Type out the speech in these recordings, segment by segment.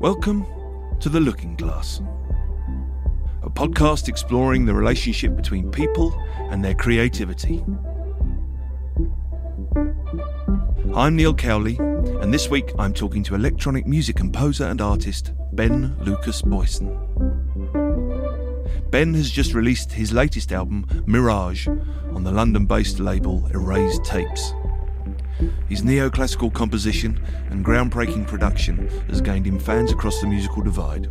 Welcome to The Looking Glass, a podcast exploring the relationship between people and their creativity. I'm Neil Cowley, and this week I'm talking to electronic music composer and artist Ben Lukas Boysen. Ben has just released his latest album, Mirage, on the London based label Erased Tapes. His neoclassical composition and groundbreaking production has gained him fans across the musical divide,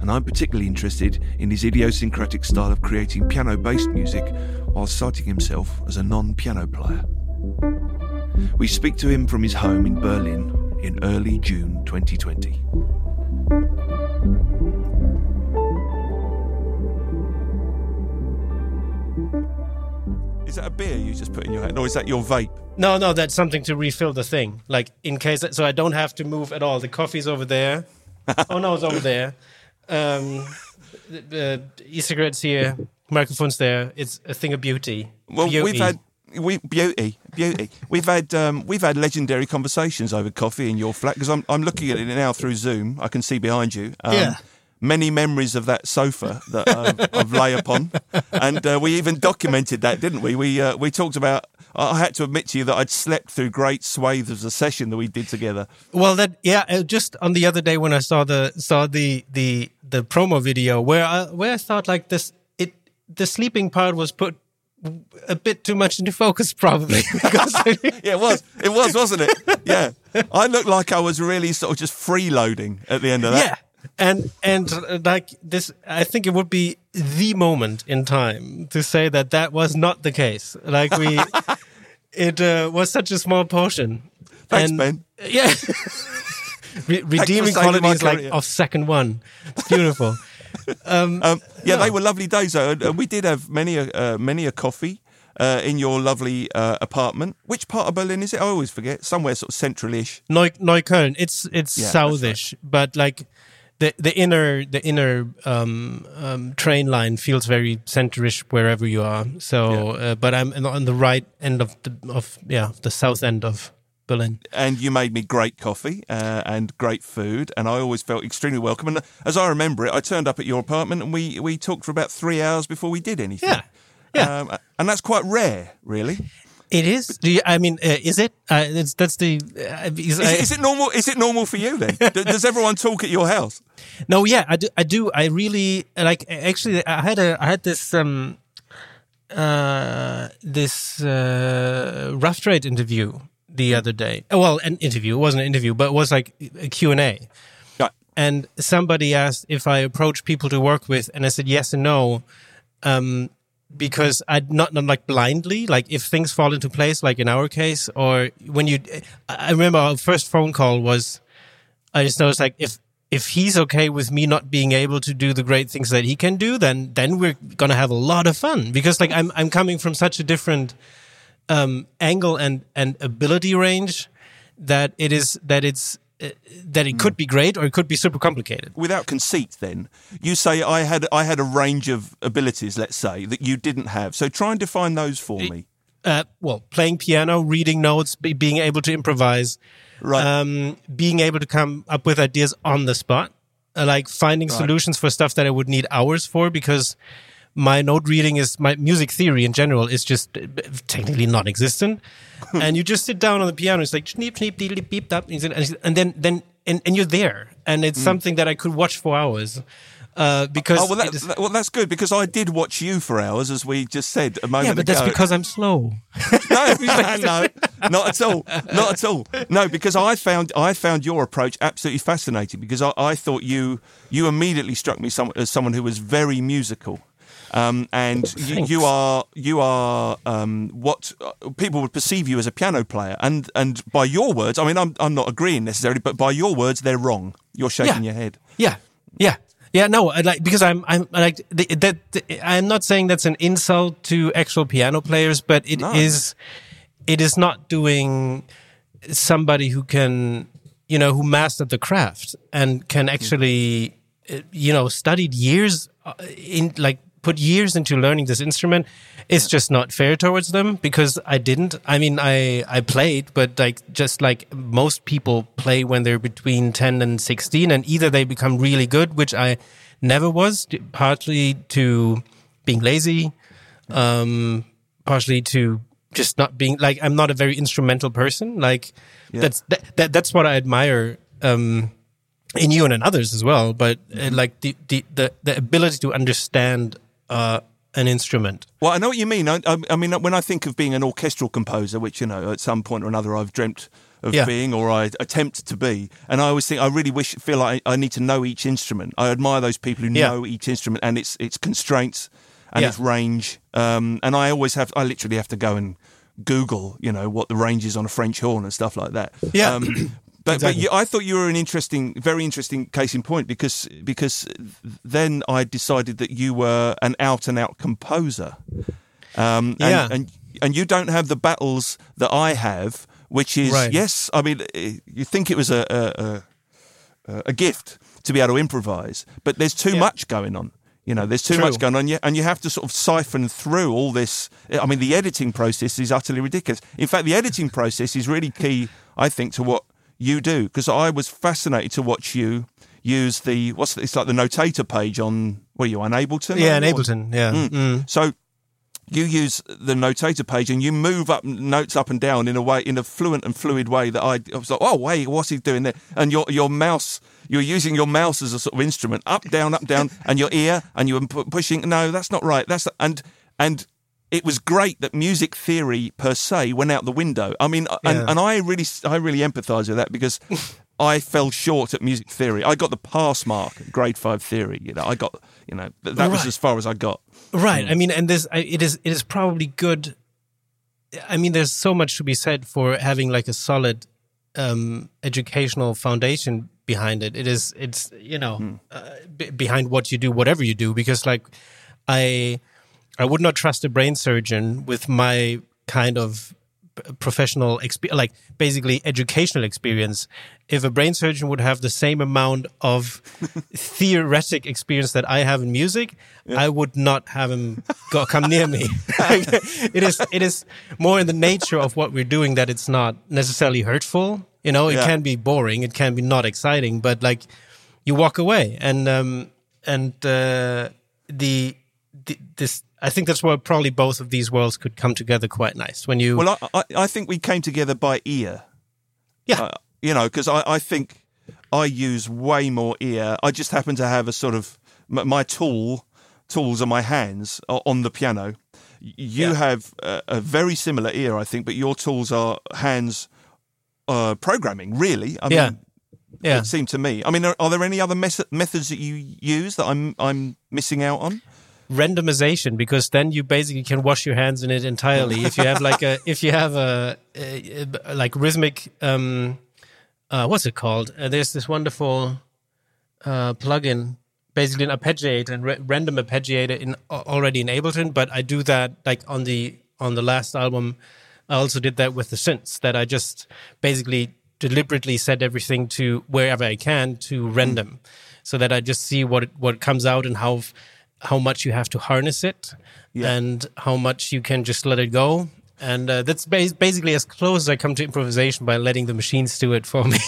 and I'm particularly interested in his idiosyncratic style of creating piano based music while citing himself as a non piano player. We speak to him from his home in Berlin in early June 2020. Is that a beer you just put in your hand, or is that your vape? No, no, that's something to refill the thing. Like in case, so I don't have to move at all. The coffee's over there. oh no, it's over there. Um, the, the e-cigarettes here, microphones there. It's a thing of beauty. Well, beauty. we've had we beauty, beauty. We've had um, we've had legendary conversations over coffee in your flat because I'm I'm looking at it now through Zoom. I can see behind you. Um, Yeah. Many memories of that sofa that um, I've lay upon, and uh, we even documented that, didn't we? We uh, we talked about. I had to admit to you that I'd slept through great swathes of the session that we did together. Well, that yeah. uh, Just on the other day when I saw the saw the the the promo video where I where I thought like this it the sleeping part was put a bit too much into focus probably because Yeah, it was. It was, wasn't it? Yeah. I looked like I was really sort of just freeloading at the end of that. yeah and and like this i think it would be the moment in time to say that that was not the case like we it uh, was such a small portion Thanks, and, Ben. yeah Re- redeeming qualities like of second one it's beautiful um, Um, yeah, they were lovely days though. And, uh, we did have many a uh, many a coffee uh, in your lovely uh, apartment. Which part of Berlin is it? I always forget. Somewhere sort of centralish. Neu- Neukölln. It's it's Yeah, southish, but like the the inner the inner um, um, train line feels very centerish wherever you are. So, uh, but I'm on the right end of the of yeah the south end of Berlin. And you made me great coffee uh, and great food, and I always felt extremely welcome. And as I remember it, I turned up at your apartment and we we talked for about three hours before we did anything. Yeah, yeah. Um, and that's quite rare, really. It is. Do you, I mean, uh, is it? Uh, it's, that's the. Uh, is, Is, is it normal? Is it normal for you then? Does everyone talk at your house? No, yeah, I do. I do. I really like. Actually, I had a. I had this. Um, uh, this uh, rough trade interview the other day. Uh, Well, an interview. It wasn't an interview, but it was like a Q and A. Right. And somebody asked if I approach people to work with, and I said yes and no, um, because I not not like blindly. Like if things fall into place, like in our case, or when you. I remember our first phone call was. I just noticed like if if he's okay with me not being able to do the great things that he can do, then then we're gonna have a lot of fun because like I'm I'm coming from such a different um, angle and and ability range that it is that it's that it could be great or it could be super complicated. without conceit then you say i had i had a range of abilities let's say that you didn't have. So try and define those for me. Uh, well, playing piano, reading notes, be, being able to improvise, right. um, being able to come up with ideas on the spot, uh, like finding solutions for stuff that I would need hours for because my note reading is my music theory in general is just uh, technically non-existent. and you just sit down on the piano, it's like sneep, sneep, deedly, beep, dap, and then, then, and, and you're there. And it's something that I could watch for hours. Uh, because oh well, that, is- well that's good because i did watch you for hours as we just said a moment yeah, but that's because I'm slow. no, no, not at all, not at all. No, because I found I found your approach absolutely fascinating because I, I thought you you immediately struck me some, as someone who was very musical. Um, and you, you are you are um, what uh, people would perceive you as a piano player, and and by your words, I mean I'm I'm not agreeing necessarily, but by your words, they're wrong. You're shaking Yeah. your head. Yeah, yeah, yeah. No, like because I'm I'm like that. I'm not saying that's an insult to actual piano players, but it is. No. It is not doing somebody who can, you know, who mastered the craft and can actually, uh, you know, studied years uh, in like put years into learning this instrument, it's just not fair towards them because I didn't. I mean, I I played, but like just like most people play when they're between ten and sixteen, and either they become really good, which I never was, partly to being lazy, um, partially to just not being like I'm not a very instrumental person. Like Yeah. that's that, that that's what I admire. Um, in you and in others as well, but uh, like the, the, the, the ability to understand uh, an instrument. Well, I know what you mean. I, I, mean, when I think of being an orchestral composer, which you know, at some point or another, I've dreamt of Yeah. being, or I attempt to be, and I always think I really wish, feel like I, I need to know each instrument. I admire those people who Yeah. know each instrument and its its constraints and Yeah. its range. Um, and I always have, I literally have to go and Google, you know, what the range is on a French horn and stuff like that. Yeah. Um, but, Exactly. but I thought you were an interesting, very interesting case in point because because then I decided that you were an out and out composer. Um, and, Yeah. and and you don't have the battles that I have, which is Right. yes. I mean, eh, you think it was a a, a, a gift to be able to improvise, but there's too Yeah. much going on. You know, there's too True. much going on, and you have to sort of siphon through all this. I mean, the editing process is utterly ridiculous. In fact, the editing process is really key, I think, to what you do because I was fascinated to watch you use the what's it's like the notator page on what are you on Ableton? Yeah, in Or- Ableton. Yeah. Mm. Mm. so you use the notator page and you move up notes up and down in a way in a fluent and fluid way that I, I was like, oh wait, what's he doing there? And your your mouse, you're using your mouse as a sort of instrument, up down up down, and your ear, and you're pushing. No, that's not right. That's and and. It was great that music theory per se went out the window. I mean, and, Yeah. and I really, I really empathise with that because I fell short at music theory. I got the pass mark, at grade five theory. You know, I got, you know, th- that was as far as I got. Right. I mean, and this, it is, it is probably good. I mean, there's so much to be said for having like a solid um, educational foundation behind it. It is, it's, you know, uh, b- behind what you do, whatever you do, because like I, I would not trust a brain surgeon with my kind of professional experience, like basically educational experience. If a brain surgeon would have the same amount of theoretic experience that I have in music, I would not have him go come near me. it is it is more in the nature of what we're doing that it's not necessarily hurtful. You know, it Yeah. can be boring, it can be not exciting, but like you walk away and um and uh, the, the this I think that's where probably both of these worlds could come together quite nice when you Well, I, I, I think we came together by ear. yeah Uh, you know, because I, I think I use way more ear. I just happen to have a sort of my tool tools are my hands are on the piano. You Yeah. have a, a very similar ear, I think, but your tools are hands uh, programming. Really, I Yeah. mean, yeah it seemed to me. I mean, are, are there any other mes- methods that you use that I'm I'm missing out on? Randomization because then you basically can wash your hands in it entirely. If you have like a if you have a, a, a- like rhythmic um uh what's it called? Uh, there's this wonderful uh plugin basically an arpeggiator and ra- random arpeggiator in already in ableton but i do that like on the on the last album. I also did that with the synths that i just basically deliberately set everything to wherever i can to random so that i just see what what comes out and how how much you have to harness it Yeah. and how much you can just let it go and uh, that's bas- basically as close as I come to improvisation by letting the machines do it for me.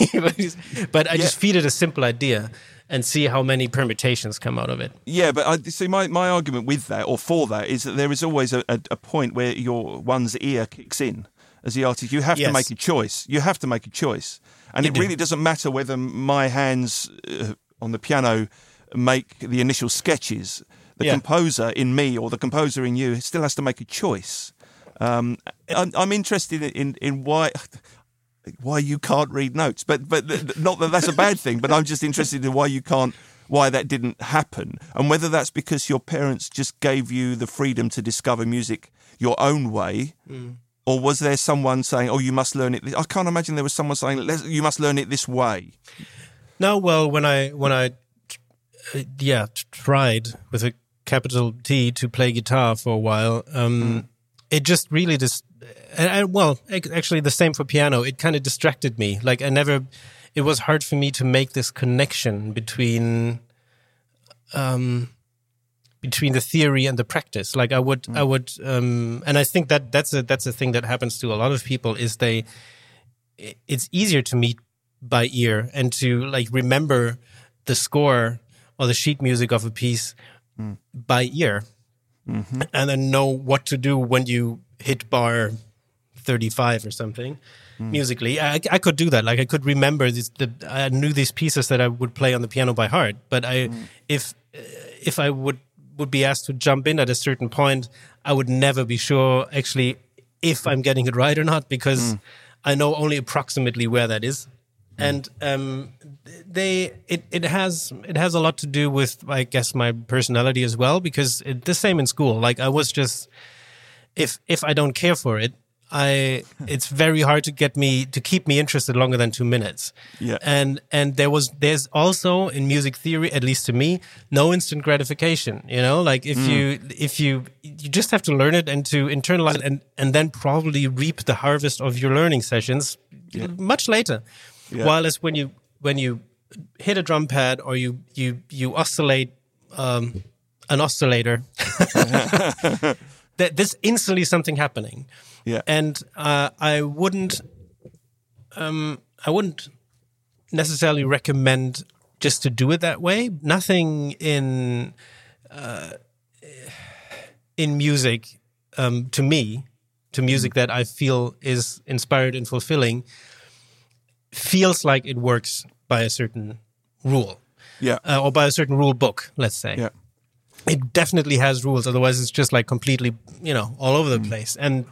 but I just feed it a simple idea and see how many permutations come out of it. Yeah, but I see my, my argument with that or for that is that there is always a, a, a point where your one's ear kicks in as the artist. You have to make a choice. You have to make a choice, and You it do. really doesn't matter whether my hands uh, on the piano make the initial sketches. The Yeah. composer in me or the composer in you still has to make a choice. Um, I'm, I'm interested in in why. Why you can't read notes, but but not that that's a bad thing. But I'm just interested in why you can't why that didn't happen and whether that's because your parents just gave you the freedom to discover music your own way or was there someone saying oh you must learn it i can't imagine there was someone saying you must learn it this way No, well, when I when I uh, yeah tried with a capital T to play guitar for a while, um, it just really just and, and well, actually the same for piano. It kind of distracted me. Like I never, it was hard for me to make this connection between, um, between the theory and the practice. Like I would, I would, um, and I think that that's a that's a thing that happens to a lot of people. Is they, it's easier to meet by ear and to like remember the score or the sheet music of a piece Mm. by ear, Mm-hmm. and then know what to do when you hit bar thirty five or something. Mm. Musically, I, I could do that. Like I could remember this. The, I knew these pieces that I would play on the piano by heart. But I, Mm. if if I would would be asked to jump in at a certain point, I would never be sure actually if I'm getting it right or not because I know only approximately where that is. And um, they it, it has it has a lot to do with I guess my personality as well because it, the same in school. Like I was just if if I don't care for it, I it's very hard to get me to keep me interested longer than two minutes. Yeah. And and there was there's also in music theory, at least to me, no instant gratification. You know, like if hmm. you if you you just have to learn it and to internalize it and and then probably reap the harvest of your learning sessions much later. Yeah. While as when you when you hit a drum pad or you you you oscillate um, an oscillator that there's instantly something happening Yeah. and uh, I wouldn't, um, I wouldn't necessarily recommend just to do it that way. Nothing in uh, in music, um, to me, to music that I feel is inspired and fulfilling, feels like it works by a certain rule yeah. uh, or by a certain rule book. Let's say yeah. it definitely has rules otherwise it's just like completely you know all over the place and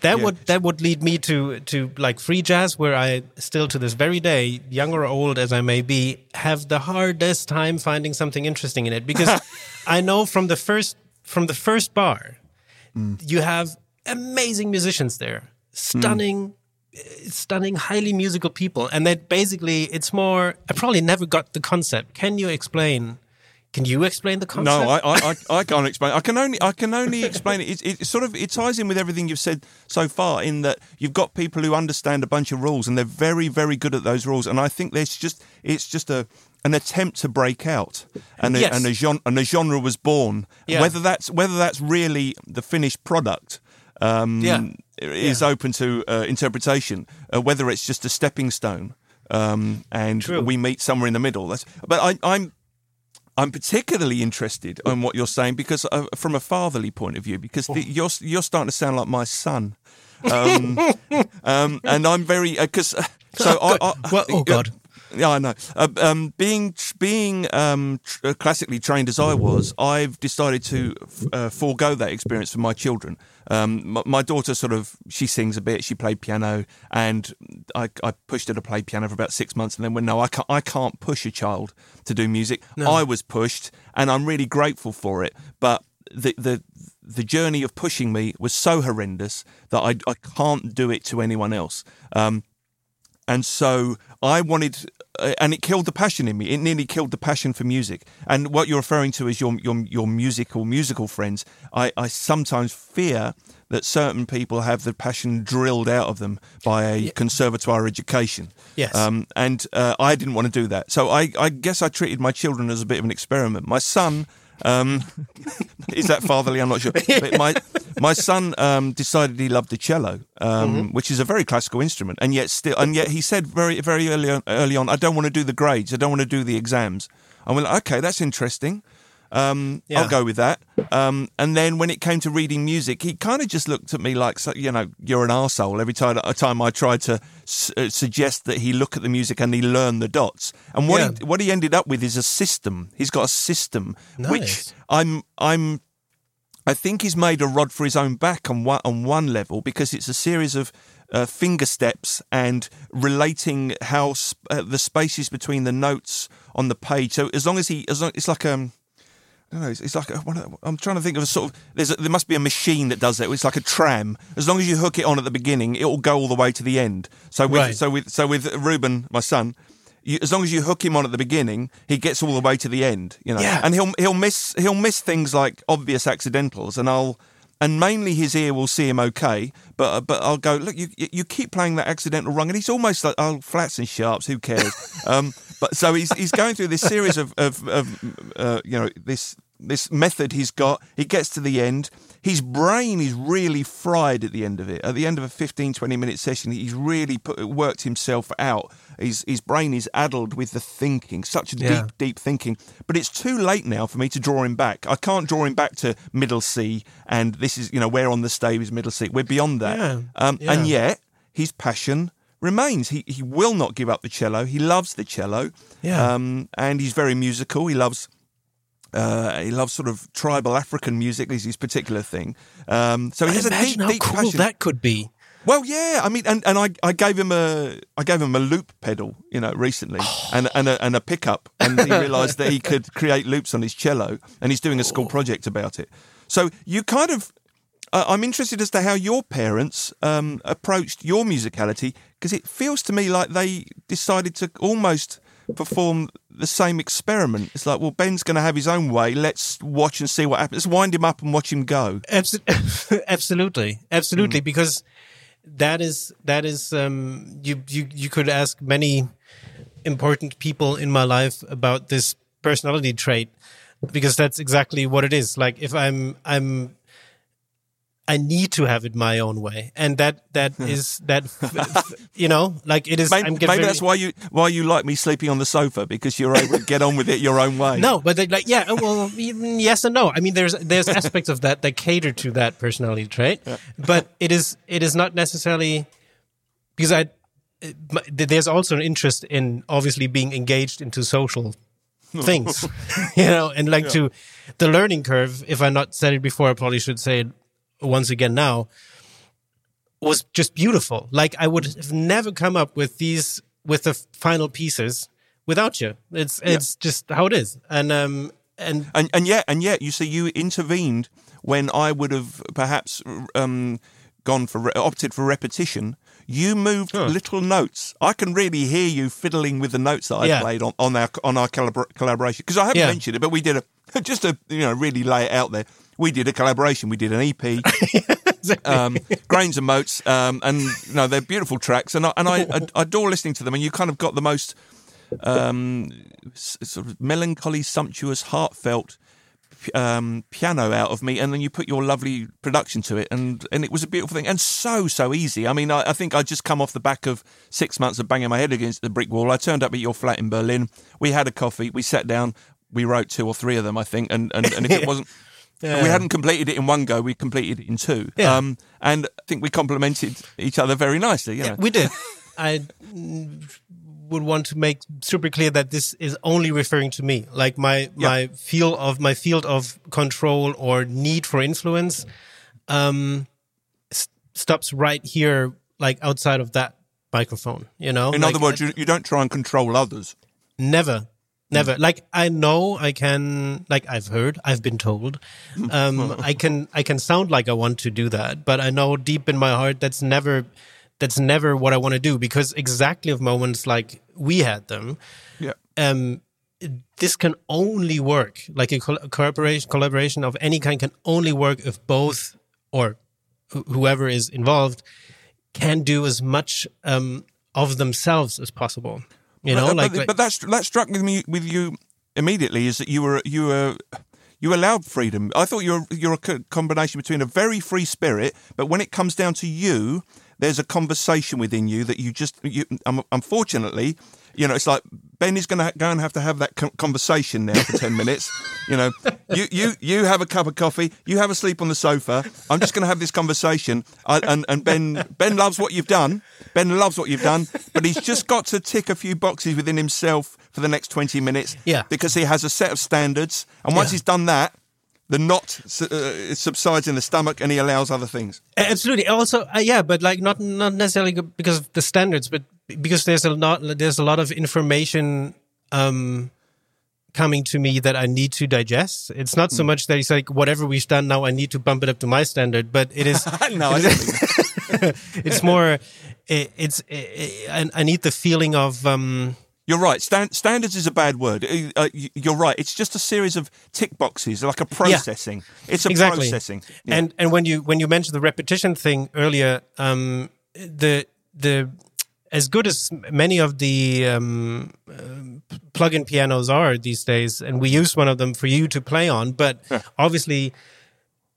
that Mm. Yeah. would that would lead me to to like free jazz where i still to this very day young or old as i may be have the hardest time finding something interesting in it because i know from the first from the first bar Mm. you have amazing musicians there stunning uh, stunning highly musical people and that basically it's more i probably never got the concept can you explain can you explain the concept No, I, I, I, can't explain. I can only, I can only explain it. It, it sort of, it ties in with everything you've said so far. In that you've got people who understand a bunch of rules, and they're very, very good at those rules. And I think there's just, it's just a, an attempt to break out, and a, Yes. and a genre, and a genre was born. Yeah. Whether that's, whether that's really the finished product. Um, Yeah. Is Yeah. open to uh, interpretation. Uh, whether it's just a stepping stone, um, and True. we meet somewhere in the middle. That's, but I, I'm I'm particularly interested in what you're saying because, uh, from a fatherly point of view, because the, you're you're starting to sound like my son, um, um, and I'm very because so I, I Well, oh, God. Yeah, I know. Uh, um, being being um, tr- uh, classically trained as I was, I've decided to f- uh, forego that experience for my children. Um, my, my daughter sort of she sings a bit, she played piano, and I, I pushed her to play piano for about six months, and then when no, I can't, I can't push a child to do music. I was pushed, and I'm really grateful for it. But the the the journey of pushing me was so horrendous that I I can't do it to anyone else. Um, and so I wanted, uh, and it killed the passion in me. It nearly killed the passion for music. And what you're referring to is your your your musical musical friends. I, I sometimes fear that certain people have the passion drilled out of them by a conservatoire education. Yes. Um, and uh, I didn't want to do that. So I, I guess I treated my children as a bit of an experiment. My son. Um, is that fatherly? I'm not sure. But my my son um, decided he loved the cello, um, which is a very classical instrument, and yet still, and yet he said very very early on, early on, I don't want to do the grades, I don't want to do the exams. I went, okay, that's interesting. Um, Yeah. I'll go with that. Um, and then when it came to reading music, he kind of just looked at me like, so- you know, you're an arsehole every time, time I tried to s- uh, suggest that he look at the music and he learn the dots. And what, Yeah. he, what he ended up with is a system. He's got a system, which I'm, I'm, I think he's made a rod for his own back on one, on one level because it's a series of uh, finger steps and relating how sp- uh, the spaces between the notes on the page. So as long as he, as long, it's like um, I don't know. It's, it's like a, I'm trying to think of a sort of. There's a, there must be a machine that does it. It's like a tram. As long as you hook it on at the beginning, it will go all the way to the end. So with Right. so with so with Ruben, my son. You, as long as you hook him on at the beginning, he gets all the way to the end. You know, Yeah. and he'll he'll miss he'll miss things like obvious accidentals, and I'll and mainly his ear will see him okay. But but I'll go look. You you keep playing that accidental wrong, and he's almost like oh flats and sharps. Who cares? um, but so he's he's going through this series of of, of uh, you know this this method he's got. He gets to the end. His brain is really fried at the end of it. At the end of a 15, 20 minute session, he's really put, worked himself out. His, his brain is addled with the thinking, such Yeah. deep, deep thinking. But it's too late now for me to draw him back. I can't draw him back to middle C, and this is, you know, where on the stave is middle C. We're beyond that. Yeah. Um, Yeah. And yet, his passion remains. He, he will not give up the cello. He loves the cello. Yeah. Um, and he's very musical. He loves uh, he loves sort of tribal African music. Is his particular thing. Um, so he has a deep, how deep cool passion. that could be. Well, yeah. I mean, and, and I, I gave him a I gave him a loop pedal, you know, recently, and and a, and a pickup, and he realised that he could create loops on his cello, and he's doing a school project about it. So you kind of. Uh, I'm interested as to how your parents um, approached your musicality because it feels to me like they decided to almost perform the same experiment. It's like, well, Ben's going to have his own way. Let's watch and see what happens. Let's wind him up and watch him go. Abs- absolutely, absolutely, because that is that is um, you you you could ask many important people in my life about this personality trait because that's exactly what it is. Like if I'm I'm I need to have it my own way, and that that hmm. is that you know like it is. Maybe, maybe very- that's why you why you like me sleeping on the sofa because you're able to get on with it your own way. No, but they, like, yeah, well, yes and no. I mean, there's there's aspects of that that cater to that personality trait, but it is it is not necessarily because I. There's also an interest in obviously being engaged into social things, you know, and like to the learning curve. If I not said it before, I probably should say it once again now. Was just beautiful. Like I would have never come up with these with the final pieces without you. It's it's just how it is, and um and And and yet and yet you see you intervened when I would have perhaps um, gone for opted for repetition. You moved little notes. I can really hear you fiddling with the notes that I Yeah. played on, on our on our collabor- collaboration because I haven't Yeah. mentioned it, but we did a just to you know really lay it out there. We did a collaboration. We did an EP. um, grains and Moats, um, and you know they're beautiful tracks, and I, and I, I adore listening to them. And you kind of got the most um, sort of melancholy, sumptuous, heartfelt um, piano out of me, and then you put your lovely production to it, and and it was a beautiful thing, and so so easy. I mean, I, I think I just come off the back of six months of banging my head against the brick wall. I turned up at your flat in Berlin. We had a coffee. We sat down. We wrote two or three of them, I think, and and, and if it wasn't. Yeah. We hadn't completed it in one go. We completed it in two, Yeah. um, and I think we complemented each other very nicely. You know? we did. I would want to make super clear that this is only referring to me. Like my my field of my field of control or need for influence um s- stops right here like outside of that microphone, you know? in Like, other words, you, you don't try and control others. Never. Never. Like I know I can like I've heard, I've been told. Um I can I can sound like I want to do that, but I know deep in my heart that's never that's never what I want to do because exactly of moments like we had them, Yeah. um this can only work like a col- collaboration collaboration of any kind can only work if both or wh- whoever is involved can do as much um of themselves as possible. You know, but, like, but, like but that's that struck with me with you immediately is that you were you were you allowed freedom. I thought you're you're a combination between a very free spirit, but when it comes down to you, there's a conversation within you that you just you. Um, unfortunately, you know, it's like Ben is going to go and have to have that conversation now for ten minutes. You know, you you you have a cup of coffee, you have a sleep on the sofa. I'm just going to have this conversation, I, and and Ben Ben loves what you've done. Ben loves what you've done, but he's just got to tick a few boxes within himself for the next 20 minutes. Yeah. Because he has a set of standards. And once Yeah. he's done that, the knot uh, subsides in the stomach and he allows other things. Absolutely. Also, uh, yeah, but like not not necessarily because of the standards, but because there's a lot there's a lot of information um coming to me that I need to digest. It's not so much that it's like whatever we've done now, I need to bump it up to my standard, but it is. no, I don't it's more. It, it's. It, I, I need the feeling of. um You're right. Stan- standards is a bad word. Uh, uh, you're right. It's just a series of tick boxes, like a processing. It's a exactly. processing. Yeah. And and when you when you mentioned the repetition thing earlier, um, the the as good as many of the um, uh, plug-in pianos are these days, and we use one of them for you to play on. But obviously,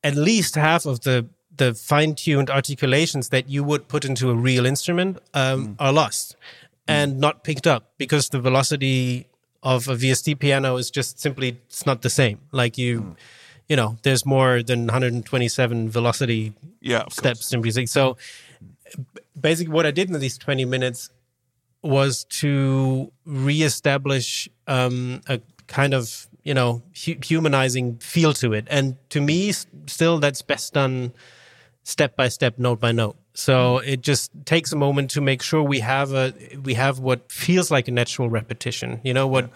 at least half of the the fine-tuned articulations that you would put into a real instrument um, are lost and not picked up because the velocity of a VST piano is just simply it's not the same. Like you, you know, there's more than 127 velocity Yeah, steps in music. So basically, what I did in these 20 minutes was to reestablish um, a kind of you know hu- humanizing feel to it, and to me, s- still that's best done step by step, note by note. So it just takes a moment to make sure we have a we have what feels like a natural repetition. You know what,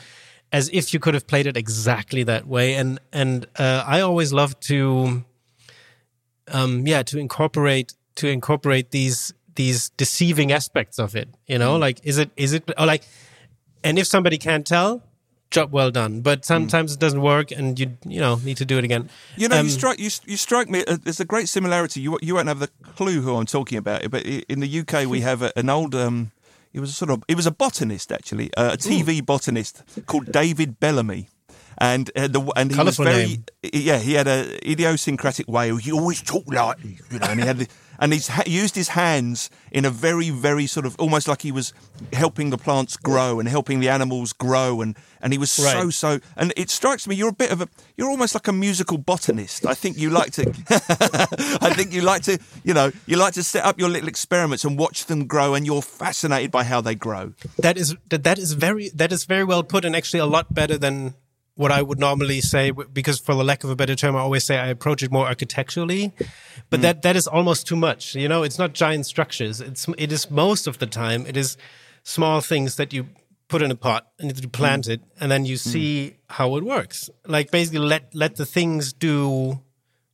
as if you could have played it exactly that way. And and uh, I always love to, um, yeah, to incorporate to incorporate these these deceiving aspects of it. You know, like is it is it or like, and if somebody can't tell. Job well done, but sometimes it doesn't work, and you you know need to do it again. You know, Um, you strike you, you strike me. Uh, there's a great similarity. You you won't have the clue who I'm talking about, but in the UK we have a, an old. Um, he was a sort of he was a botanist actually, uh, a TV botanist called David Bellamy. And uh, the and he Colourful was very name. yeah he had a idiosyncratic way. He always talked like you know, and he had the, and he's ha- used his hands in a very very sort of almost like he was helping the plants grow and helping the animals grow and and he was so Right. so and it strikes me you're a bit of a you're almost like a musical botanist. I think you like to I think you like to you know you like to set up your little experiments and watch them grow and you're fascinated by how they grow. that is that, that is very that is very well put and actually a lot better than what I would normally say because for the lack of a better term I always say I approach it more architecturally but that that is almost too much you know? It's not giant structures. It's it is most of the time it is small things that you put in a pot and you plant it and then you see how it works. Like basically let let the things do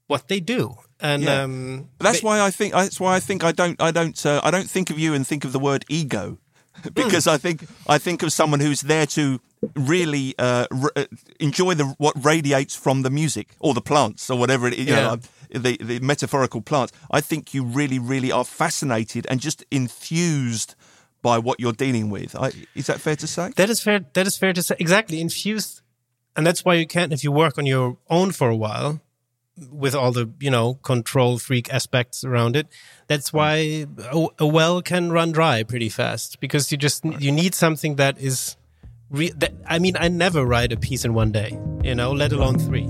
what they do. And Yeah. um that's why I think that's why I think I don't I don't uh, I don't think of you and think of the word ego. Because I think I think of someone who's there to really uh, r- uh, enjoy the what radiates from the music or the plants or whatever it is, you know, the the metaphorical plants. I think you really really are fascinated and just enthused by what you're dealing with. I, is that fair to say? That is fair. That is fair to say. Exactly infused, and that's why you can't if you work on your own for a while, with all the you know control freak aspects around it. That's why a, a well can run dry pretty fast because you just you need something that is. Re- that, I mean, I never write a piece in one day, you know, let alone three.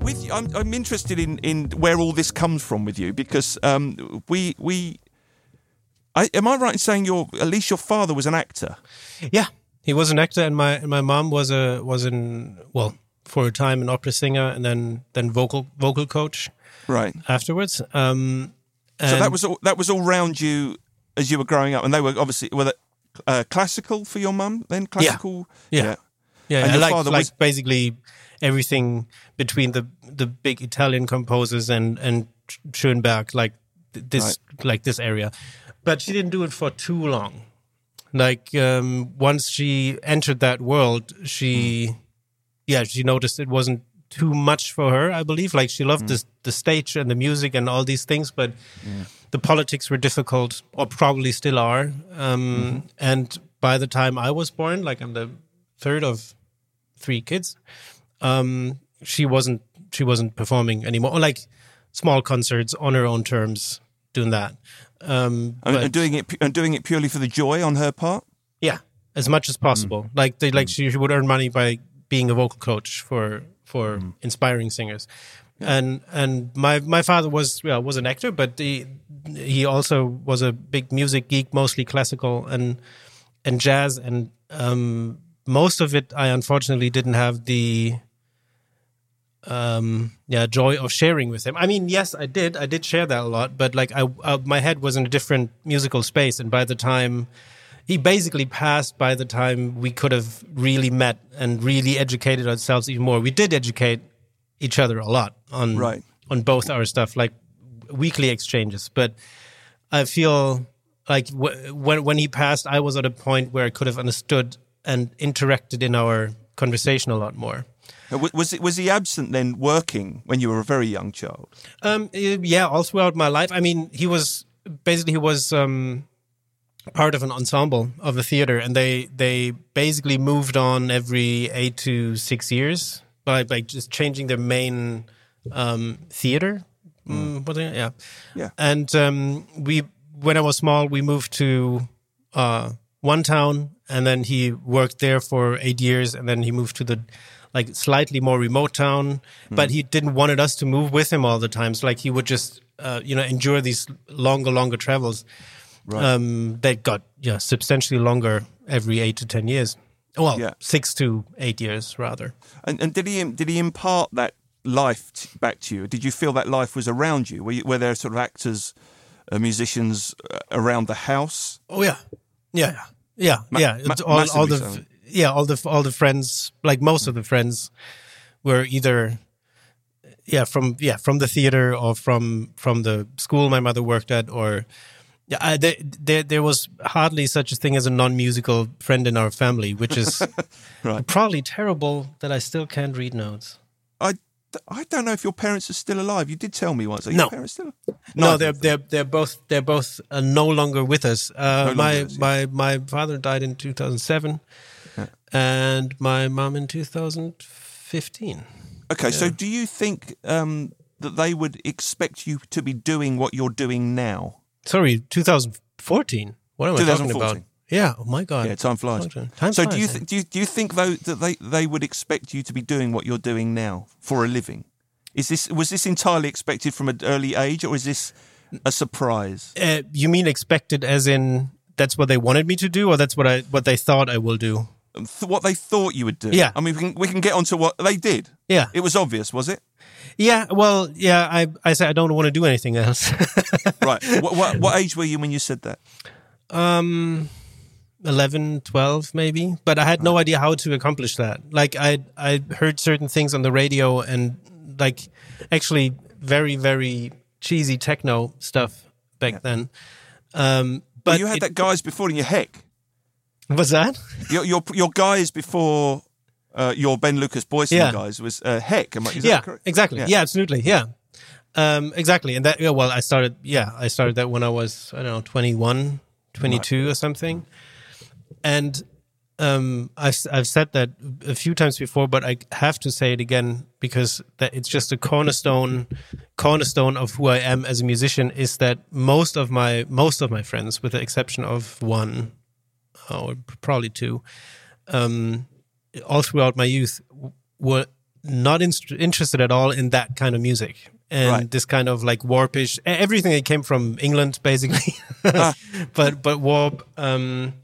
with you, I'm, I'm interested in, in where all this comes from with you because um, we we I, am I right in saying your at least your father was an actor? Yeah, he was an actor, and my and my mom was a was in well for a time an opera singer, and then then vocal vocal coach Right. afterwards. Um, So that was all, that was all round you as you were growing up, and they were obviously were they, uh, classical for your mum then classical. Yeah. yeah, And I your like father like was- basically everything between the the big Italian composers and and Schoenberg, like th- this like this area. But she didn't do it for too long. Like um, once she entered that world, she yeah she noticed it wasn't too much for her. I believe like she loved this the stage and the music and all these things, but the politics were difficult or probably still are. Um, And by the time I was born, like I'm the third of three kids, um, she wasn't she wasn't performing anymore. Or like small concerts on her own terms, doing that. Um, And, but- and doing it and doing it purely for the joy on her part. yeah, as much as possible. Like they like she, she would earn money by being a vocal coach for for inspiring singers. And and my my father was yeah, was an actor, but he he also was a big music geek, mostly classical and and jazz, and um, most of it I unfortunately didn't have the um yeah joy of sharing with him i mean yes i did i did share that a lot but like i uh, my head was in a different musical space and by the time he basically passed by the time we could have really met and really educated ourselves even more we did educate each other a lot on Right. on both our stuff like weekly exchanges but i feel like w- when when he passed i was at a point where i could have understood and interacted in our conversation a lot more. Uh, wa- Was was he absent then working when you were a very young child? Um, yeah, all throughout my life. I mean, he was basically he was um, part of an ensemble of a theater, and they they basically moved on every eight to six years by by just changing their main um, theater. Mm, what yeah, Yeah. And um, we, when I was small, we moved to uh, one town, and then he worked there for eight years, and then he moved to the like slightly more remote town. But he didn't wanted us to move with him all the time. So like he would just uh, you know endure these longer, longer travels. Um, that got yeah substantially longer every eight to ten years. Well, Yeah. six to eight years rather. And, and did he did he impart that life t- back to you? Did you feel that life was around you? Were, you, were there sort of actors, uh, musicians uh, around the house? Oh yeah, yeah, yeah, yeah. yeah. ma- It's all, all the so. Yeah, all the all the friends, like most of the friends, were either yeah from yeah from the theater or from from the school my mother worked at, or yeah, there, there there was hardly such a thing as a non-musical friend in our family, which is Right. probably terrible that I still can't read notes. I, I don't know if your parents are still alive. You did tell me once. Are No. your parents still? No, Neither they're they're they're both they're both uh, no longer with us. Uh, longer my my my father died in 2007, and my mom in 2015. Okay, so do you think um, that they would expect you to be doing what you're doing now? Sorry, 2014. What am I talking about? Yeah. Oh my god. Yeah, time flies. Time- time so do you th- do you do you think though that they they would expect you to be doing what you're doing now for a living? Is this was this entirely expected from an early age, or is this a surprise? Uh, you mean expected as in that's what they wanted me to do, or that's what I what they thought I will do? Th- what they thought you would do? Yeah. I mean, we can we can get onto what they did. Yeah. It was obvious, was it? Yeah. Well, yeah. I I said I don't want to do anything else. Right. what, what what age were you when you said that? um 11 12 maybe but i had no idea how to accomplish that like i i heard certain things on the radio and like actually very very cheesy techno stuff back then um but Well, you had it- that guys before in your Hecq. Was that Your your your guys before uh, your Ben Lukas Boysen Yeah. guys was uh, Hecq. Am I, yeah exactly Yeah. yeah. absolutely yeah um exactly and that yeah, well i started yeah i started that when i was i don't know 21 22 or something and um I've, I've said that a few times before but i have to say it again because that it's just a cornerstone cornerstone of who i am as a musician is that most of my most of my friends with the exception of one or probably two um all throughout my youth were not inst- interested at all in that kind of music and Right. this kind of like warpish everything that came from England basically Ah. but but warp um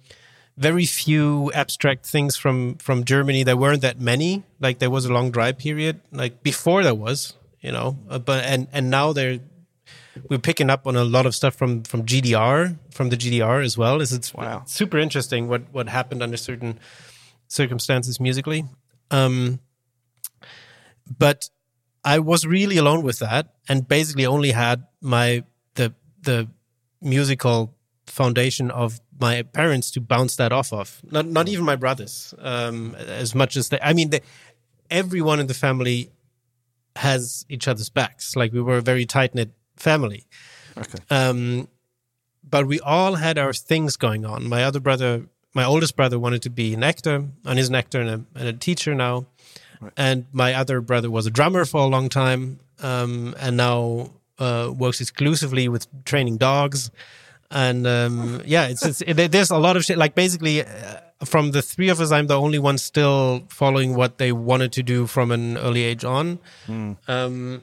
very few abstract things from from Germany there weren't that many like there was a long dry period like before there was you know uh, but and and now they're we're picking up on a lot of stuff from from GDR from the GDR as well is it's Wow. super interesting what what happened under certain circumstances musically um but I was really alone with that and basically only had my the the musical foundation of my parents to bounce that off of. Not not even my brothers. Um, as much as they, I mean, they, everyone in the family has each other's backs. Like we were a very tight knit family. Okay. Um, but we all had our things going on. My other brother, my oldest brother, wanted to be an actor, and is an actor and a, and a teacher now. And my other brother was a drummer for a long time, um, and now uh, works exclusively with training dogs. And um, yeah, it's, it's it, there's a lot of shit. Like basically, uh, from the three of us, I'm the only one still following what they wanted to do from an early age on. Um,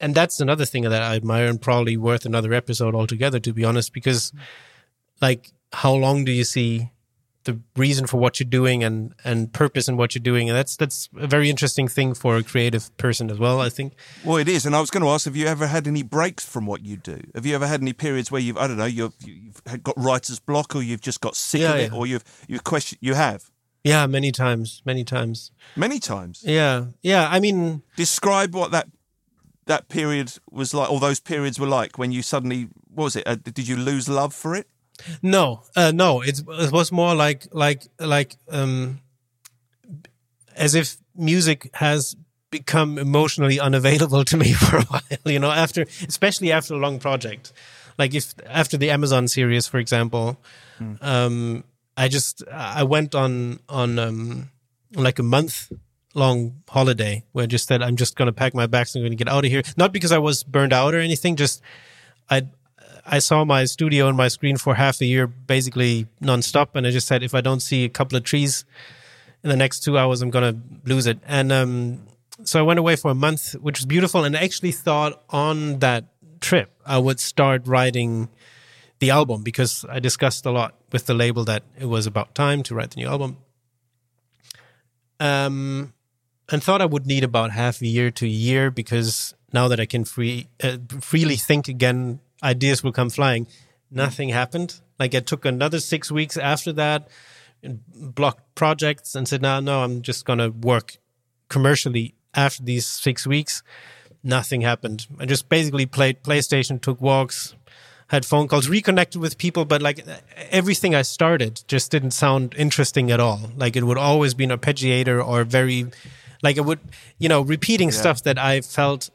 and that's another thing that I admire and probably worth another episode altogether, to be honest, because like how long do you see the reason for what you're doing and and purpose in what you're doing and that's that's a very interesting thing for a creative person as well i think Well, it is, and I was going to ask: Have you ever had any breaks from what you do? Have you ever had any periods where you've, I don't know, you've you've got writer's block, or you've just got sick Yeah, of it, yeah. or you've you've question you have yeah many times many times many times. yeah yeah i mean Describe what that that period was like, or those periods were like when you suddenly what was it? Uh, did you lose love for it? No, uh, no. It's, it was more like like like um, as if music has become emotionally unavailable to me for a while. You know, after especially after a long project, like if after the Amazon series, for example, mm. um, I just I went on on um, like a month long holiday where I just said I'm just going to pack my bags and I'm going to get out of here. Not because I was burned out or anything, just I I saw my studio and my screen for half a year basically nonstop, and I just said if I don't see a couple of trees in the next two hours, I'm going to lose it. And um, so I went away for a month, which was beautiful, and I actually thought on that trip I would start writing the album because I discussed a lot with the label that it was about time to write the new album. Um, and thought I would need about half a year to a year because now that I can free uh, freely think again, ideas will come flying. Nothing happened. Like I took another six weeks after that, and blocked projects, and said, "No, no, I'm just gonna work commercially." After these six weeks, nothing happened. I just basically played PlayStation, took walks, had phone calls, reconnected with people, but like everything I started just didn't sound interesting at all. Like it would always be an arpeggiator or very, like it would, you know, repeating yeah. stuff that I felt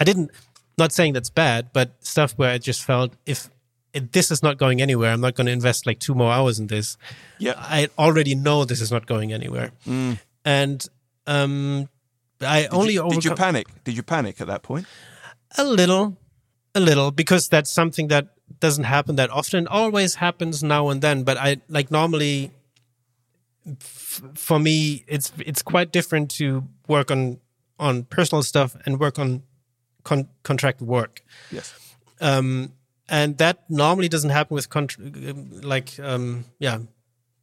I didn't. Not saying that's bad, but stuff where I just felt if, if this is not going anywhere, I'm not going to invest like two more hours in this. Yeah, I already know this is not going anywhere, mm. and um, I did only you, did you panic? Did you panic at that point? A little, a little, because that's something that doesn't happen that often. Always happens now and then, but I like normally. F- for me, it's it's quite different to work on on personal stuff and work on con- contract work. Yes. Um, and that normally doesn't happen with like um, yeah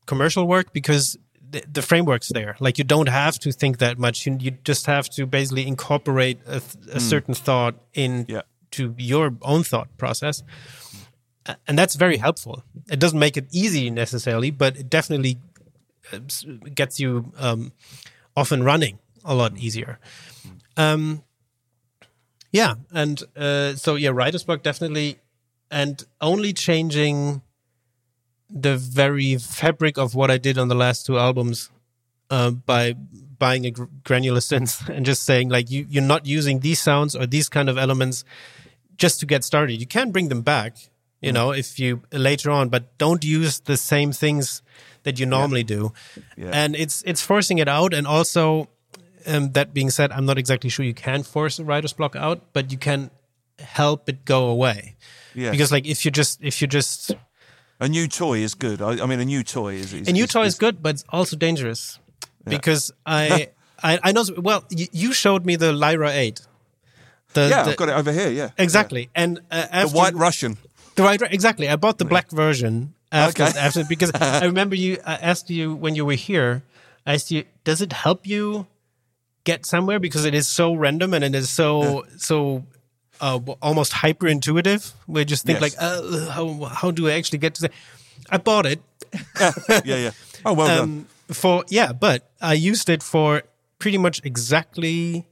commercial work because the, the, framework's there. Like you don't have to think that much. You, you just have to basically incorporate a, a mm. certain thought in yeah. to your own thought process, and that's very helpful. It doesn't make it easy necessarily, but it definitely gets you um, off and running a lot easier. Um, yeah, and uh, so yeah, writer's block definitely, and only changing the very fabric of what I did on the last two albums uh, by buying a gr- granular synth and just saying like you you're not using these sounds or these kind of elements just to get started. You can bring them back, you mm. know, if you later on, but don't use the same things that you normally yeah. do. Yeah. And it's it's forcing it out and also um, that being said, I'm not exactly sure you can force a writer's block out, but you can help it go away. Yeah. Because like if you just if you just a new toy is good. I, I mean, a new toy is, is a new is, toy is, is, good, but it's also dangerous yeah. because I, I I know. Well, you showed me the Lyra Eight. The, yeah, the, I've got it over here. Yeah, exactly. Yeah. And uh, the White Russian. The White exactly. I bought the black version after okay. after because I remember you. I asked you when you were here. I asked you, does it help you get somewhere because it is so random and it is so so uh, almost hyper intuitive. We just think yes. like, uh, how how do I actually get to that? I bought it. yeah, yeah, yeah. Oh, well um, done. For yeah, but I used it for pretty much exactly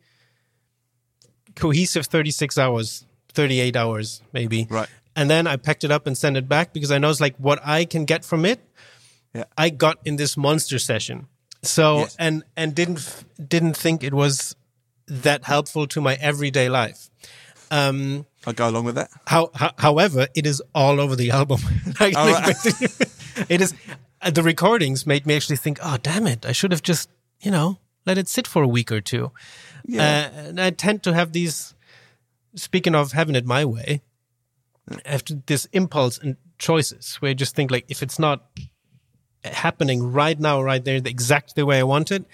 cohesive 36 hours, 38 hours maybe. Right. And then I packed it up and sent it back because I know it's like what I can get from it. Yeah. I got in this monster session. So yes. and and didn't didn't think it was that helpful to my everyday life. Um, I'll go along with that. How, how, however, it is all over the album. like, right. it is. Uh, the recordings made me actually think, oh damn it, I should have just you know let it sit for a week or two. Yeah. Uh, and I tend to have these. Speaking of having it my way, after this impulse and choices where you just think like if it's not happening right now, right there, the exact the way I want it,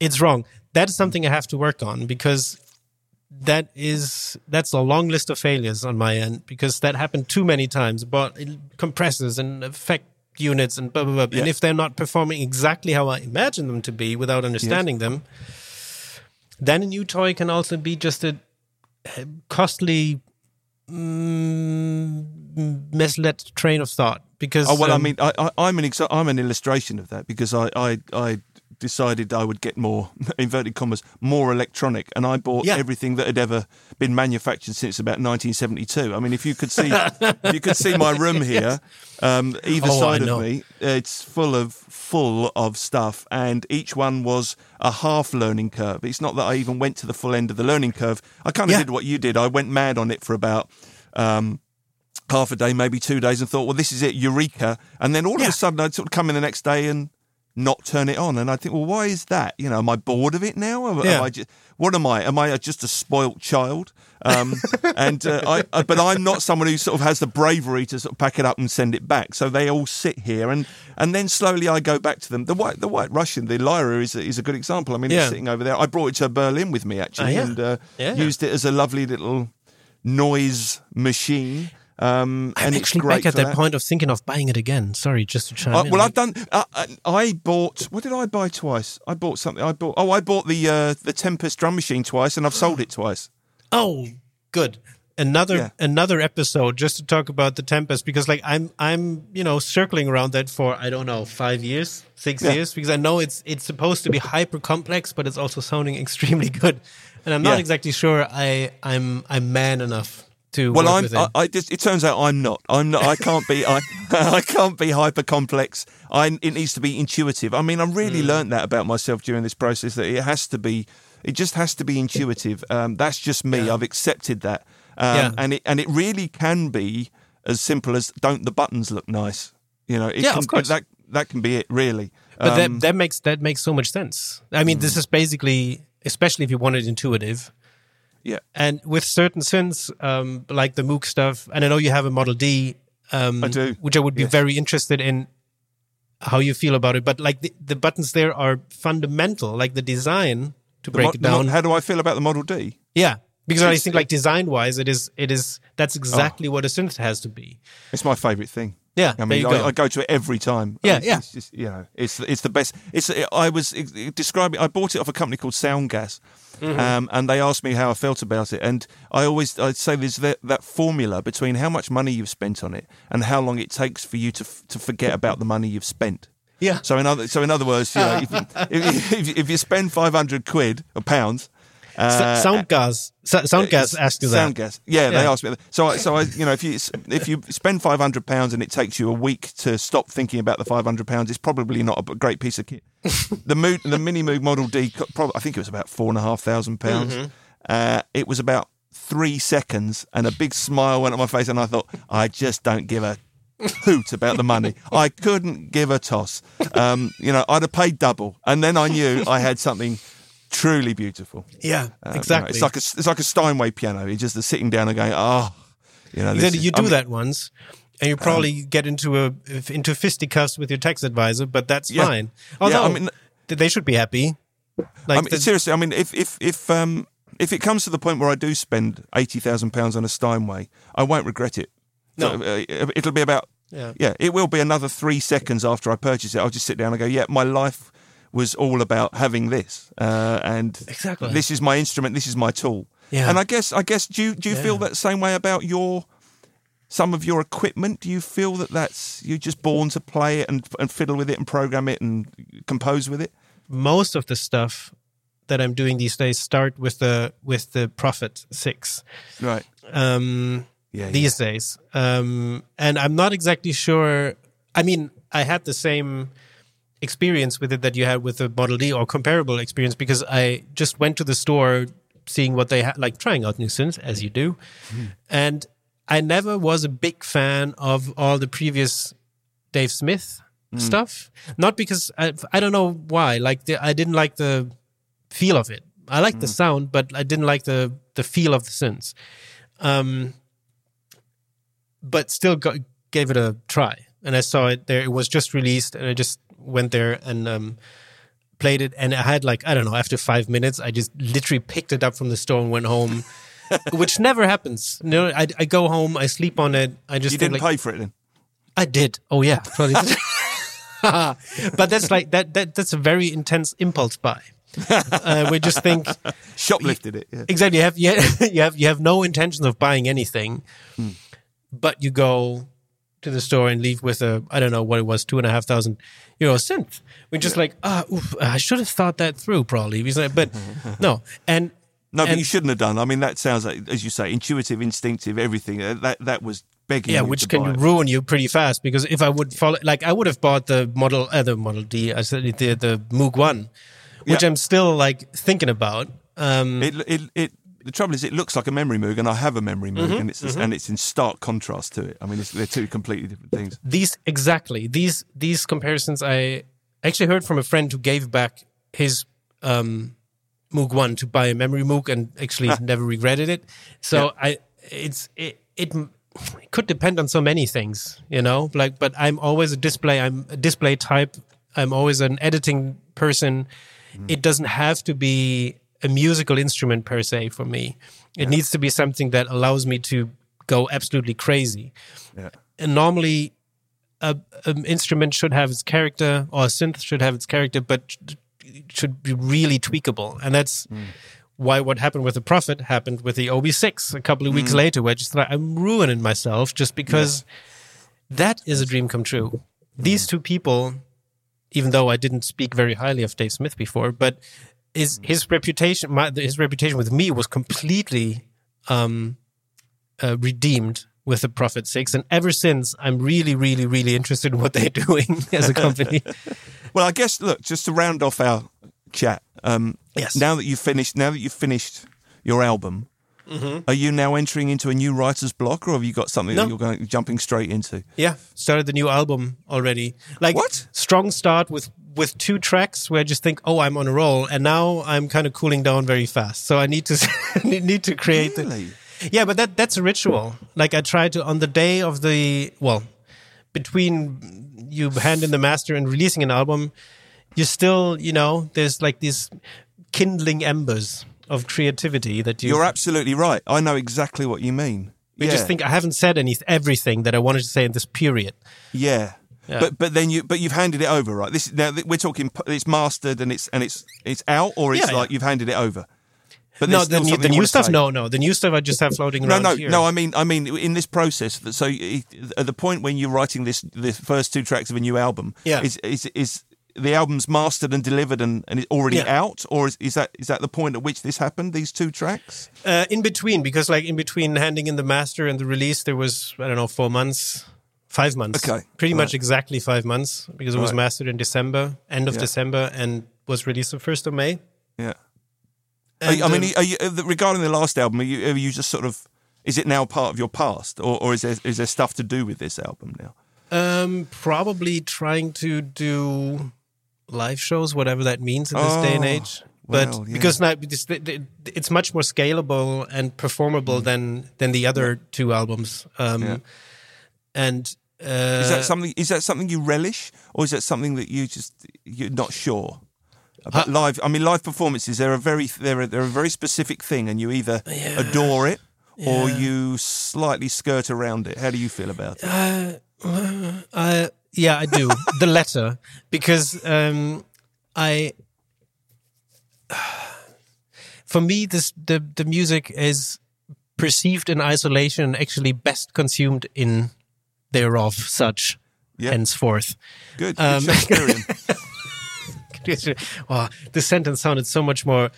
it's wrong. That is something I have to work on because that is that's a long list of failures on my end because that happened too many times. But compressors and effect units and blah blah blah. Yeah. And if they're not performing exactly how I imagine them to be without understanding yes. them, then a new toy can also be just a eh, costly mm, misled train of thought because oh well um, i mean I, am an exa- i'm an illustration of that because i i i decided I would get more inverted commas more electronic, and I bought Yeah. everything that had ever been manufactured since about 1972. I mean, if you could see, if you could see my room here, um, either Oh, side of me, it's full of full of stuff, and each one was a half learning curve. It's not that I even went to the full end of the learning curve. I kind of Yeah. did what you did. I went mad on it for about. Um, half a day, maybe two days, and thought, well, this is it, eureka. And then all of a sudden, I'd sort of come in the next day and not turn it on. And I think, well, why is that? You know, am I bored of it now? Am, am Yeah. I just, what am I? Am I just a spoilt child? Um, and uh, I, I, but I'm not someone who sort of has the bravery to sort of pack it up and send it back. So they all sit here, and and then slowly I go back to them. The white, the white Russian, the Lyra is a, is a good example. I mean, Yeah. it's sitting over there. I brought it to Berlin with me actually, Oh, yeah. and uh, used it as a lovely little noise machine. Um, I'm actually back at for that, point of thinking of buying it again. Sorry, just to chime Uh, in. well, I've done. Uh, uh, I bought. What did I buy twice? I bought something. I bought. Oh, I bought the uh, the Tempest drum machine twice, and I've sold it twice. Oh, good. Another Yeah. another episode just to talk about the Tempest because like I'm I'm you know circling around that for I don't know five years six Yeah. years because I know it's it's supposed to be hyper complex but it's also sounding extremely good and I'm not Yeah. exactly sure I I'm I'm man enough to Well, I'm. I, I just. It turns out I'm not. I'm not. I can't be. I. I can't be hyper complex. I. It needs to be intuitive. I mean, I really Hmm. learned that about myself during this process. That it has to be. It just has to be intuitive. Um, that's just me. I've accepted that. Um, Yeah. And it and it really can be as simple as don't the buttons look nice. You know. It Yeah, can, of course. That that can be it. Really. but Um, that that makes that makes so much sense. I mean, Hmm. this is basically especially if you want it intuitive. Yeah. And with certain synths, um, like the Moog stuff, and I know you have a Model D, um, I do, which I would be yes. very interested in how you feel about it. But like the, the buttons there are fundamental, like the design to The break mo- it the mo- down. how do I feel about the Model D? yeah, because I think like design wise, it is it is Oh. that's exactly what a synth has to be. It's my favourite thing. Yeah, I mean, I, go. I go to it every time. Yeah, it's, yeah. It's just, you know, it's it's the best. It's I was describing. I bought it off a company called Soundgas, Mm-hmm. um, and they asked me how I felt about it, and I always I'd say there's that, that formula between how much money you've spent on it and how long it takes for you to f- to forget about the money you've spent. Yeah. So in other so in other words, you know, if, you, if, if, if you spend five hundred quid or pounds. Uh, Soundgas, so, Soundgas asked you that. Sound gas. Yeah, they Yeah. asked me. That. So, I, so I, you know, if you if you spend five hundred pounds and it takes you a week to stop thinking about the five hundred pounds, it's probably not a great piece of kit. the the Mini Moog Model D, co- prob- I think it was about four and a half thousand pounds. Mm-hmm. Uh, it was about three seconds, and a big smile went on my face, and I thought, I just don't give a hoot about the money. I couldn't give a toss. Um, you know, I'd have paid double, and then I knew I had something truly beautiful. Yeah, Um, you know, exactly. it's like a it's like a Steinway piano. You're just sitting down and going, oh, you know. this Exactly. is- You do mean, that once, and you probably get into a into fisticuffs with your tax advisor, but that's Yeah. fine. Yeah, I mean- they should be happy. Like I mean, the- seriously, I mean, if if if um if it comes to the point where I do spend eighty thousand pounds on a Steinway, I won't regret it. No. So, uh, it'll be about Yeah. yeah, it will be another three seconds after I purchase it. I'll just sit down and go, yeah, my life was all about having this, uh, and Exactly. this is my instrument, this is my tool. Yeah. And I guess I guess do you, do you feel that same way about your some of your equipment? Do you feel that that's you're just born to play it and and fiddle with it and program it and compose with it? most of the stuff that I'm doing these days start with the with the Prophet Six. Right. Um, Yeah. these days, um, and I'm not exactly sure. I mean, I had the same experience with it that you had with the Model D or comparable experience because I just went to the store seeing what they had, like trying out new synths as you do, hmm. and I never was a big fan of all the previous Dave Smith hmm. stuff. Not because I, I don't know why. Like the, I didn't like the feel of it. I liked the hmm. sound, but I didn't like the the feel of the synths. Um, but still got, gave it a try, and I saw it there. It was just released, and I just went there and um, played it. And I had like I don't know. After five minutes, I just literally picked it up from the store and went home. Which never happens. You know, I, I go home, I sleep on it. I just You didn't like, pay for it then. I did. Oh yeah, but that's like that. That that's a very intense impulse buy. Uh, we just think Shoplifted it. Yeah. exactly. You have you have you have, you have no intention of buying anything, Hmm. but you go to the store and leave with a I don't know what it was two and a half thousand euro synth. We're just like ah, oof, I should have thought that through probably. But no, and No, but you shouldn't have done. I mean, that sounds like, as you say, intuitive, instinctive, everything. Uh, That that was begging. yeah, which can it. ruin you pretty fast because if I would follow, like I would have bought the model, uh, the Model D, I said the the Moog One, which Yeah. I'm still like thinking about. Um, It, it, it, the trouble is, it looks like a memory Moog, and I have a memory Moog, Mm-hmm, and it's and it's in stark contrast to it. I mean, it's, they're two completely different things. these exactly these these comparisons I actually heard from a friend who gave back his um Moog one to buy a memory Moog and actually never regretted it. So I it's it, it it could depend on so many things, you know. Like, but I'm always a display. I'm a display type. I'm always an editing person. It doesn't have to be a musical instrument per se for me. It needs to be something that allows me to go absolutely crazy. Yeah. And normally, a, an instrument should have its character, or a synth should have its character, but it should be really tweakable. And that's mm. why what happened with the Prophet happened with the OB6 a couple of weeks mm. later, where I just thought I'm ruining myself just because that is a dream come true. Mm. These two people, even though I didn't speak very highly of Dave Smith before, but his his reputation, my, his reputation with me was completely um, uh, redeemed with the Prophet Six, and ever since, I'm really, really, really interested in what they're doing as a company. Well, I guess look, just to round off our chat. Um, Yes. Now that you've finished, now that you've finished your album, Mm-hmm. are you now entering into a new writer's block, or have you got something No. that you're going jumping straight into? yeah, started the new album already. Like What? Strong start with with two tracks where I just think, oh, I'm on a roll, and now I'm kind of cooling down very fast. So I need to need to create the Really? Yeah, but that that's a ritual. Like I try to on the day of the well, between you hand in the master and releasing an album, you still, you know, there's like these kindling embers of creativity that you You're absolutely right. I know exactly what you mean. you yeah. just think I haven't said any everything that I wanted to say in this period. Yeah. Yeah. But but then you but you've handed it over, right? This now we're talking it's mastered and it's and it's it's out, or it's Yeah, like you've handed it over. But No, the new, the new stuff. say. No, no, the new stuff I just have floating No, around no, here. no. I mean, I mean, in this process. So, at the point when you're writing this, the first two tracks of a new album, Yeah. is is is the album's mastered and delivered and, and it's already Yeah. out, or is, is that is that the point at which this happened? These two tracks. Uh, in between, because like in between handing in the master and the release, there was I don't know four months, five months. Okay, pretty right. much exactly five months because it was Right. mastered in December, end of Yeah. December, and was released the first of May. Yeah. And, I mean, um, are you, uh, regarding the last album, are you, are you just sort of? Is it now part of your past, or, or is there is there stuff to do with this album now? um, probably trying to do live shows, whatever that means in this day and Oh, age. But well, yeah. because now it's, much more scalable and performable than than the other two albums. Um, Mm. Yeah. And uh, Is that something? Is that something you relish, or is that something that you just you're not sure about live? I mean, live performances they're a very they're a, they're a very specific thing, and you either adore it or Yeah. you slightly skirt around it. How do you feel about it? Uh, yeah, I do. the letter, because um, I, for me, this the the music is perceived in isolation and actually best consumed in thereof such Yeah. henceforth. Good, um, wow, the sentence sounded so much more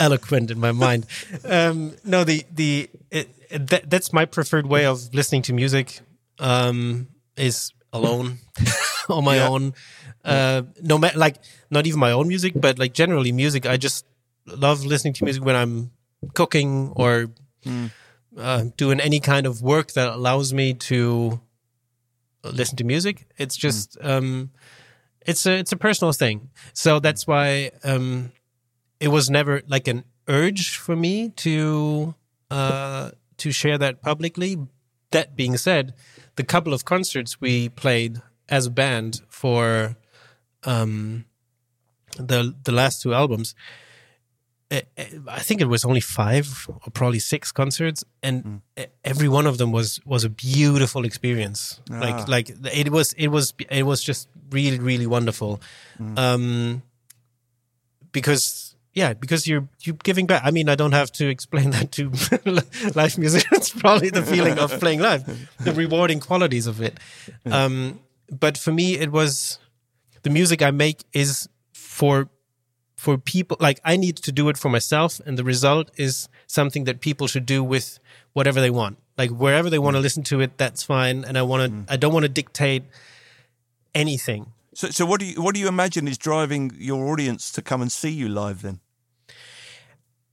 eloquent in my mind. Um, no, the the it- that, that's my preferred way of listening to music. Um, is alone on my Yeah. own. Uh, no matter like not even my own music, but like generally music. I just love listening to music when I'm cooking or uh, doing any kind of work that allows me to listen to music. It's just um, it's a it's a personal thing. So that's why um, it was never like an urge for me to uh, to share that publicly. That being said, the couple of concerts we played as a band for um, the the last two albums, eh, eh, I think it was only five or probably six concerts, and e- every one of them was was a beautiful experience. Ah. Like like it was it was it was just really really wonderful, um, because yeah, because you're you're giving back. I mean, I don't have to explain that to live musicians. Probably the feeling of playing live, the rewarding qualities of it. Um, but for me, it was the music I make is for for people. Like I need to do it for myself, and the result is something that people should do with whatever they want. Like wherever they want to listen to it, that's fine. And I want to. I don't want to dictate anything. So, so what do you what do you imagine is driving your audience to come and see you live then?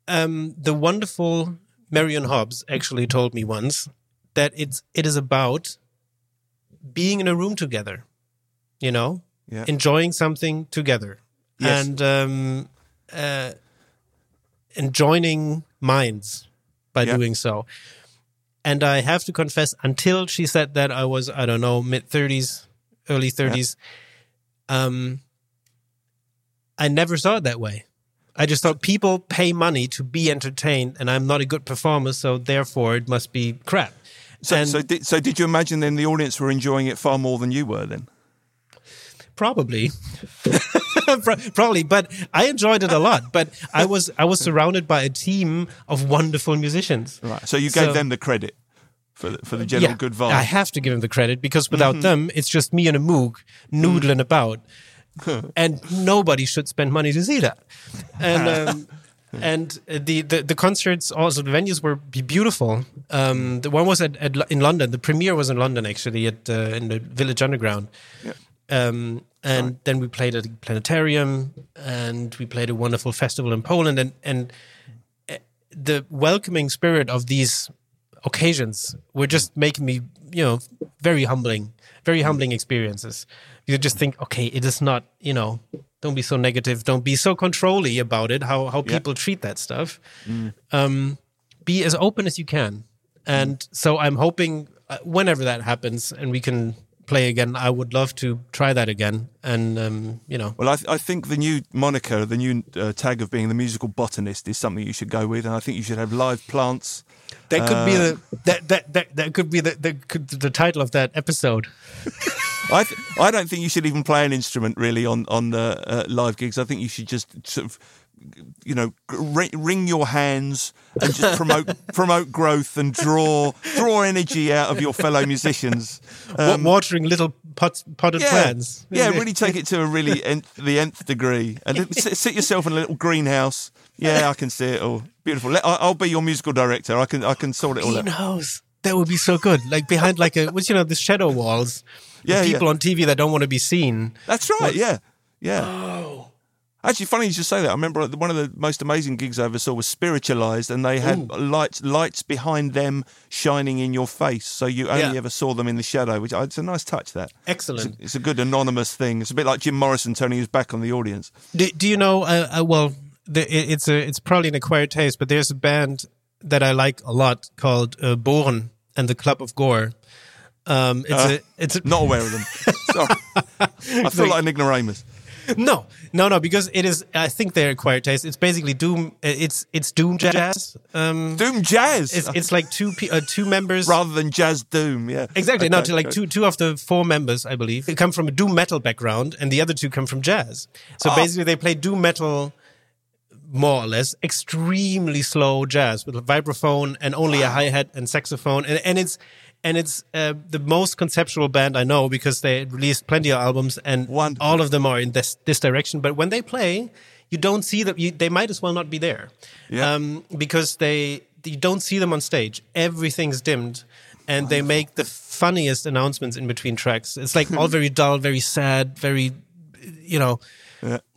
Um, the wonderful Marion Hobbs actually told me once that it's it is about being in a room together, you know, Yeah. enjoying something together, Yes. and um, uh, and joining minds by Yeah. doing so. And I have to confess, until she said that, I was I don't know mid thirties, early thirties. Um, I never saw it that way. I just thought people pay money to be entertained, and I'm not a good performer, so therefore it must be crap. So, and so, did, so did you imagine then the audience were enjoying it far more than you were then? probably, probably, but I enjoyed it a lot. But I was I was surrounded by a team of wonderful musicians. Right. So you gave So- them the credit for the, for the general good vibe. I have to give them the credit because without mm-hmm. them, it's just me and a moog noodling about, and nobody should spend money to see that. And um, and the, the the concerts also the venues were beautiful. Um, the one was at, at in London. The premiere was in London actually at uh, in the Village Underground. Um, and then we played at the planetarium, and we played a wonderful festival in Poland, and and uh, the welcoming spirit of these occasions were just making me, you know, very humbling, very humbling experiences. You just think, okay, it is not, you know, don't be so negative, don't be so controlly about it. How how Yeah. people treat that stuff. Um, be as open as you can, and so I'm hoping uh, whenever that happens and we can play again, I would love to try that again. And um, you know, Well, I, th- I think the new moniker, the new uh, tag of being the musical botanist, is something you should go with, and I think you should have live plants. that could be Uh, the that that that, that could be the, the could, the title of that episode. I th- I don't think you should even play an instrument really on on uh, uh, live gigs. I think you should just sort of, you know, wring your hands and just promote promote growth and draw draw energy out of your fellow musicians. Wa- watering little pots, potted Um, Yeah, plants. yeah, really take it to a really nth, the nth degree, and sit, yourself in a little greenhouse. Yeah, I can see it all. Beautiful. Let, I, I'll be your musical director. I can I can sort it all out. greenhouse. That would be so good. Like behind like a, what's you know, the shadow walls. Yeah, people yeah. on TV that don't want to be seen. That's right. Yeah, yeah. Oh. Actually, funny you should say that. I remember one of the most amazing gigs I ever saw was Spiritualized, and they had lights lights behind them shining in your face, so you only Yeah. ever saw them in the shadow. Which it's a nice touch. That it's Excellent. a, it's a good anonymous thing. It's a bit like Jim Morrison turning his back on the audience. Do, do you know? Uh, uh, well, the, it, it's a it's probably an acquired taste, but there's a band that I like a lot called uh, Bohren and the Club of Gore. Um, it's Uh, a it's a, Not aware of them. Sorry. I feel like an ignoramus. no no no because it is I think they're acquired taste. It's basically doom. It's it's doom jazz. Um, Doom jazz, it's it's like two uh, two members rather than jazz doom. Yeah, Exactly. no, Okay, to like okay. two two of the four members, I believe, they come from a doom metal background, and the other two come from jazz. So Ah. basically, they play doom metal, more or less, extremely slow jazz with a vibraphone and only a hi hat and saxophone, and and it's and it's uh, the most conceptual band I know because they released plenty of albums, and Wonderful. all of them are in this this direction. But when they play, you don't see them. You, they might as well not be there, Yeah. um, because they you don't see them on stage. Everything's dimmed, and they make the funniest announcements in between tracks. It's like all very dull, very sad, very you know.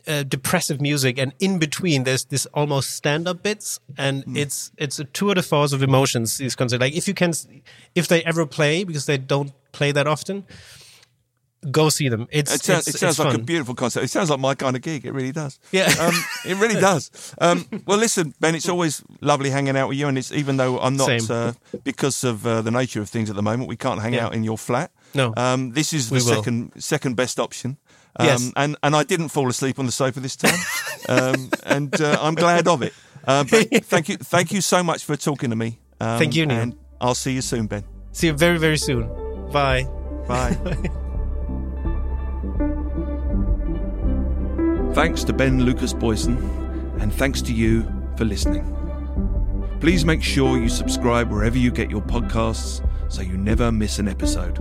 Uh, depressive music, and in between there's this almost stand-up bits, and Hmm. it's it's a tour de force of emotions. These concerts, like if you can, if they ever play because they don't play that often, go see them. It's It sounds, it's, it sounds like a beautiful concept. It sounds like my kind of gig. It really does. Yeah. um, it really does. Um, well, listen, Ben, it's always lovely hanging out with you, and it's even though I'm not uh, because of uh, the nature of things at the moment, we can't hang Yeah. out in your flat. No. um, this is the will. second second best option. Um, Yes. and and I didn't fall asleep on the sofa this time, um, and uh, I'm glad of it. Uh, but thank you, thank you so much for talking to me. Um, Thank you, Neil. and I'll see you soon, Ben. See you very very soon. Bye. Bye. Thanks to Ben Lukas Boysen and thanks to you for listening. Please make sure you subscribe wherever you get your podcasts so you never miss an episode.